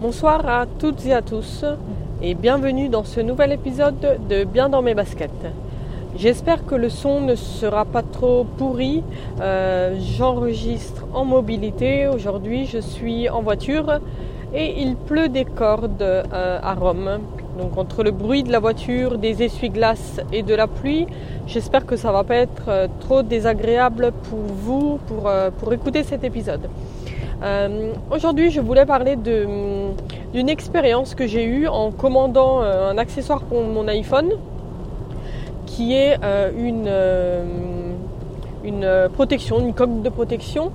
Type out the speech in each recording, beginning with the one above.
Bonsoir à toutes et à tous et bienvenue dans ce nouvel épisode de Bien dans mes baskets. J'espère que le son ne sera pas trop pourri. Euh, j'enregistre en mobilité. Aujourd'hui, je suis en voiture et il pleut des cordes euh, à Rome. Donc entre le bruit de la voiture, des essuie-glaces et de la pluie, j'espère que ça va pas être euh, trop désagréable pour vous pour écouter cet épisode. Aujourd'hui, je voulais parler d'une expérience que j'ai eue en commandant un accessoire pour mon iPhone qui est euh, une, euh, une protection, une coque de protection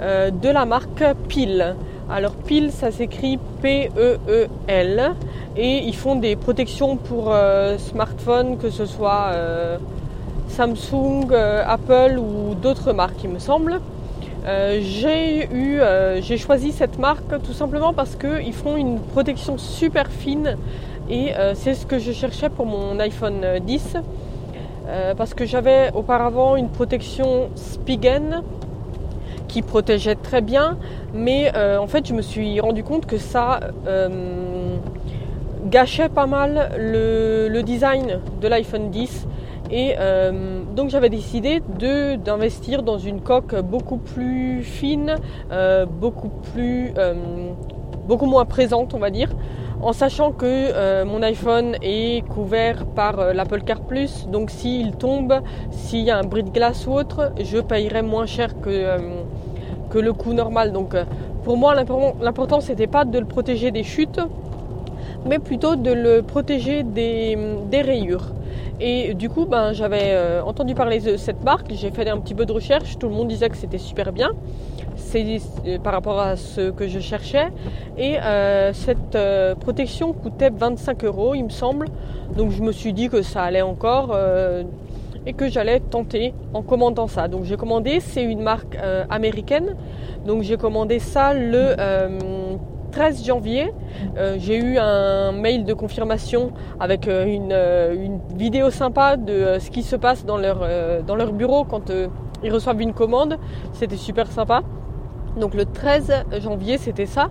euh, de la marque Pile. Alors Pile, ça s'écrit P-E-E-L et ils font des protections pour smartphones, que ce soit Samsung, Apple ou d'autres marques, il me semble. J'ai eu, j'ai choisi cette marque tout simplement parce qu'ils font une protection super fine et c'est ce que je cherchais pour mon iPhone 10. Euh, parce que j'avais auparavant une protection Spigen qui protégeait très bien, mais euh, en fait je me suis rendu compte que ça euh, gâchait pas mal le, design de l'iPhone 10 et donc j'avais décidé d'investir dans une coque beaucoup plus fine, beaucoup plus beaucoup moins présente on va dire en sachant que euh, mon iPhone est couvert par euh, l'Apple Car Plus, donc s'il tombe, s'il y a un bris de glace ou autre, je payerai moins cher que, euh, le coût normal. Donc pour moi, l'important c'était pas de le protéger des chutes, mais plutôt de le protéger des rayures. Et du coup, ben, j'avais entendu parler de cette marque, j'ai fait un petit peu de recherche, tout le monde disait que c'était super bien c'est euh, par rapport à ce que je cherchais. Et euh, cette euh, protection coûtait 25 euros, il me semble. Donc je me suis dit que ça allait encore et que j'allais tenter en commandant ça. Donc j'ai commandé, c'est une marque américaine. Donc j'ai commandé ça le 13 janvier. j'ai eu un mail de confirmation avec une, une, vidéo sympa de ce qui se passe dans leur, dans leur bureau quand ils reçoivent une commande. C'était super sympa. Donc le 13 janvier, c'était ça.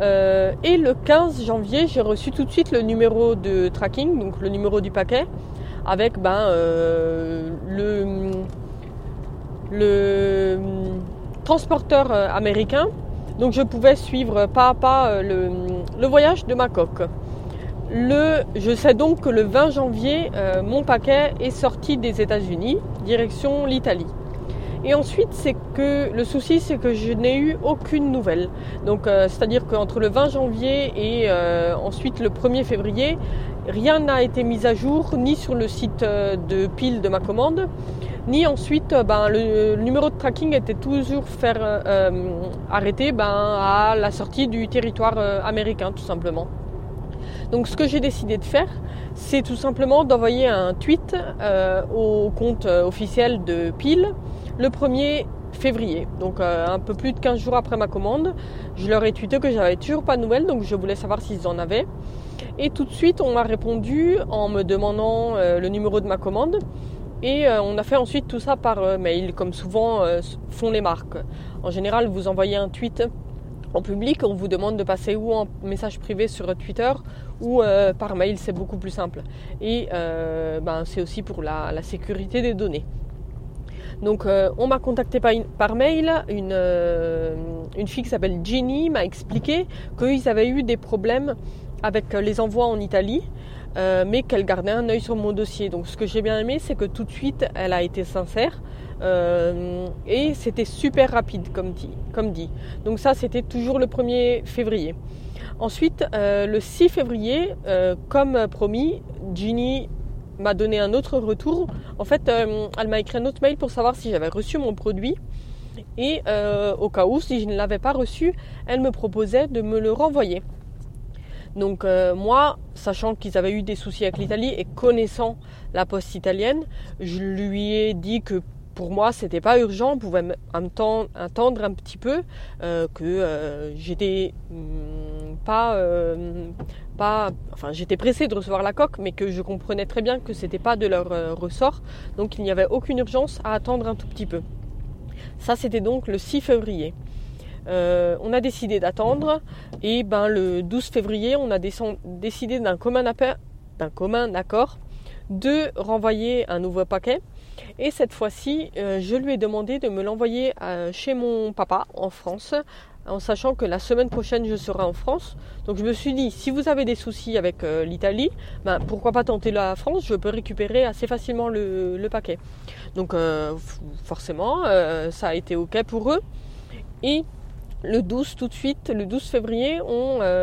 Euh, et le 15 janvier, j'ai reçu tout de suite le numéro de tracking, donc le numéro du paquet, avec ben, euh, le, le transporteur euh, américain. Donc je pouvais suivre pas à pas le, le voyage de ma coque. Je sais donc que le 20 janvier, mon paquet est sorti des États-Unis, direction l'Italie. Et ensuite, c'est que le souci, c'est que je n'ai eu aucune nouvelle. Donc, euh, c'est-à-dire qu'entre le 20 janvier et euh, ensuite le 1er février, rien n'a été mis à jour, ni sur le site euh, de pile de ma commande, ni ensuite, ben, le, numéro de tracking était toujours faire arrêter ben, à la sortie du territoire américain, tout simplement. Donc, ce que j'ai décidé de faire, c'est tout simplement d'envoyer un tweet au compte officiel de pile le 1er février, donc euh, un peu plus de 15 jours après ma commande. Je leur ai tweeté que j'avais toujours pas de nouvelles, donc je voulais savoir s'ils en avaient. Et tout de suite, on m'a répondu en me demandant euh, le numéro de ma commande. Et euh, on a fait ensuite tout ça par mail, comme souvent font les marques. En général, vous envoyez un tweet en public, on vous demande de passer ou en message privé sur Twitter ou par mail, c'est beaucoup plus simple. Et ben, c'est aussi pour la sécurité des données. Donc euh, on m'a contacté par, mail, euh, une, fille qui s'appelle Ginny m'a expliqué qu'ils avaient eu des problèmes avec les envois en Italie, euh, mais qu'elle gardait un œil sur mon dossier. Donc ce que j'ai bien aimé, c'est que tout de suite, elle a été sincère. et c'était super rapide comme dit. Donc ça c'était toujours le 1er février. Ensuite, le 6 février, comme promis, Ginny m'a donné un autre retour. En fait, euh, elle m'a écrit un autre mail pour savoir si j'avais reçu mon produit. Et euh, au cas où, si je ne l'avais pas reçu, elle me proposait de me le renvoyer. Donc euh, moi, sachant qu'ils avaient eu des soucis avec l'Italie et connaissant la poste italienne, je lui ai dit que pour moi, c'était pas urgent, on pouvait attendre un petit peu, euh, que euh, j'étais hmm, pas, pas, enfin, j'étais pressée de recevoir la coque, mais que je comprenais très bien que c'était pas de leur ressort, donc il n'y avait aucune urgence à attendre un tout petit peu. Ça, c'était donc le 6 février. On a décidé d'attendre et ben, le 12 février, on a décidé d'un commun, commun accord de renvoyer un nouveau paquet. Et cette fois-ci, je lui ai demandé de me l'envoyer chez mon papa en France en sachant que la semaine prochaine je serai en France. Donc je me suis dit, si vous avez des soucis avec euh, l'Italie, ben, pourquoi pas tenter la France? Je peux récupérer assez facilement le, paquet. Donc euh, forcément, euh, ça a été OK pour eux. Et le 12 tout de suite, le 12 février,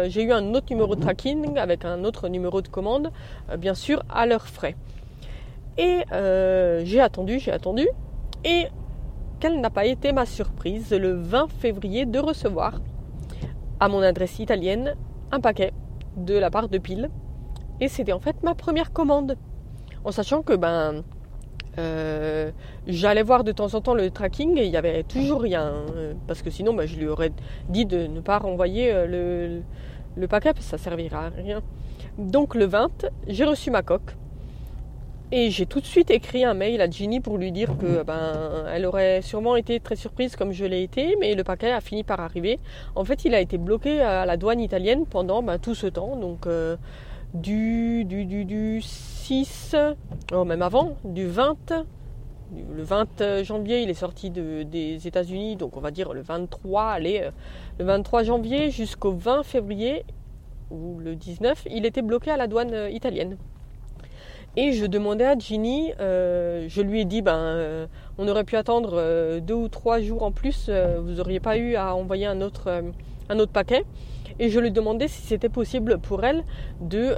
j'ai eu un autre numéro de tracking avec un autre numéro de commande, bien sûr, à leurs frais. Et j'ai attendu, j'ai attendu. Et quelle n'a pas été ma surprise le 20 février de recevoir à mon adresse italienne un paquet de la part de Pile. Et c'était en fait ma première commande. En sachant que ben euh, j'allais voir de temps en temps le tracking et il n'y avait toujours rien. Euh, parce que sinon ben, je lui aurais dit de ne pas renvoyer euh, le, paquet parce que ça servira à rien. Donc le 20, j'ai reçu ma coque. Et j'ai tout de suite écrit un mail à Ginny pour lui dire que ben elle aurait sûrement été très surprise comme je l'ai été, mais le paquet a fini par arriver. En fait, il a été bloqué à la douane italienne pendant ben, tout ce temps, donc du, du, du, du 6, oh, même avant, du 20, le 20 janvier, il est sorti de, des États-Unis, donc on va dire le 23, allez, euh, le 23 janvier jusqu'au 20 février ou le 19, il était bloqué à la douane euh, italienne. Et je demandais à Ginny, euh, je lui ai dit, ben, euh, on aurait pu attendre euh, deux ou trois jours en plus, vous n'auriez pas eu à envoyer un autre, un autre paquet. Et je lui demandais si c'était possible pour elle de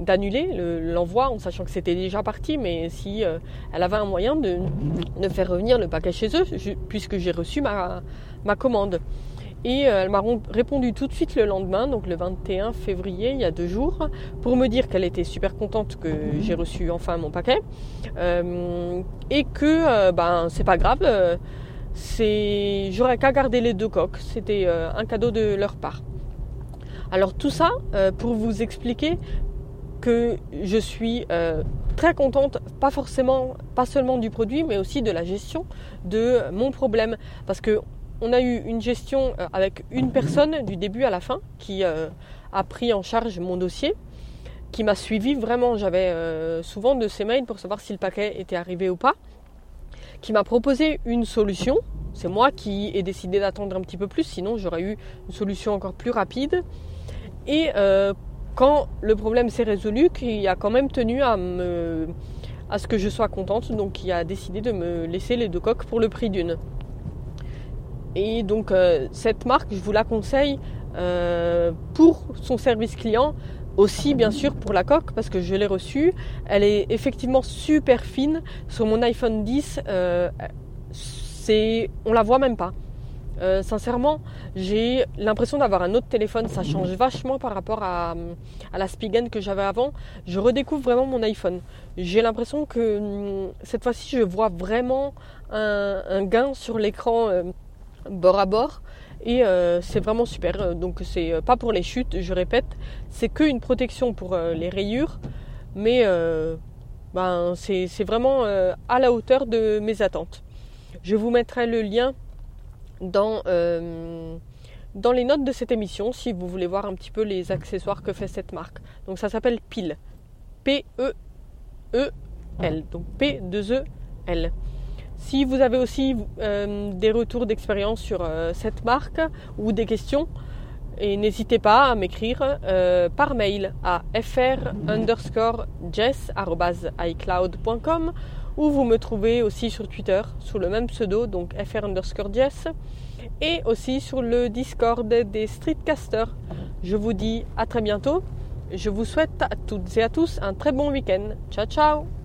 d'annuler l'envoi, en sachant que c'était déjà parti, mais si elle avait un moyen de, de, faire revenir le paquet chez eux, puisque j'ai reçu ma, ma commande. Et euh, elle m'a répondu tout de suite le lendemain, donc le 21 février, il y a deux jours, pour me dire qu'elle était super contente que j'ai reçu enfin mon paquet euh, et que euh, ben c'est pas grave, c'est j'aurais qu'à garder les deux coques, c'était un cadeau de leur part. Alors tout ça pour vous expliquer que je suis très contente, pas forcément, pas seulement du produit, mais aussi de la gestion de mon problème, parce que on a eu une gestion euh, avec une personne du début à la fin qui euh, a pris en charge mon dossier, qui m'a suivi vraiment. J'avais euh, souvent de ses mails pour savoir si le paquet était arrivé ou pas, qui m'a proposé une solution. C'est moi qui ai décidé d'attendre un petit peu plus, sinon j'aurais eu une solution encore plus rapide. Et quand le problème s'est résolu, il a quand même tenu à me à ce que je sois contente, donc il a décidé de me laisser les deux coques pour le prix d'une. Et donc euh, cette marque, je vous la conseille euh, pour son service client, aussi bien sûr pour la coque parce que je l'ai reçue. Elle est effectivement super fine. Sur mon iPhone 10, euh, c'est, on la voit même pas. sincèrement, j'ai l'impression d'avoir un autre téléphone. Ça change vachement par rapport à, la Spigen que j'avais avant. Je redécouvre vraiment mon iPhone. J'ai l'impression que hum, cette fois-ci, je vois vraiment un, un gain sur l'écran bord à bord. Et euh, c'est vraiment super. Donc c'est euh, pas pour les chutes, je répète, c'est qu'une protection pour euh, les rayures, mais ben, c'est vraiment à la hauteur de mes attentes. Je vous mettrai le lien dans, dans les notes de cette émission si vous voulez voir un petit peu les accessoires que fait cette marque. Donc ça s'appelle Pile. P-E-E-L. Donc P-2-E-L. Si vous avez aussi euh, des retours d'expérience sur euh, cette marque ou des questions, et n'hésitez pas à m'écrire euh, par mail à fr underscore ou vous me trouvez aussi sur Twitter sous le même pseudo, donc fr underscore jess, et aussi sur le Discord des Streetcasters. Je vous dis à très bientôt. Je vous souhaite à toutes et à tous un très bon week-end. Ciao ciao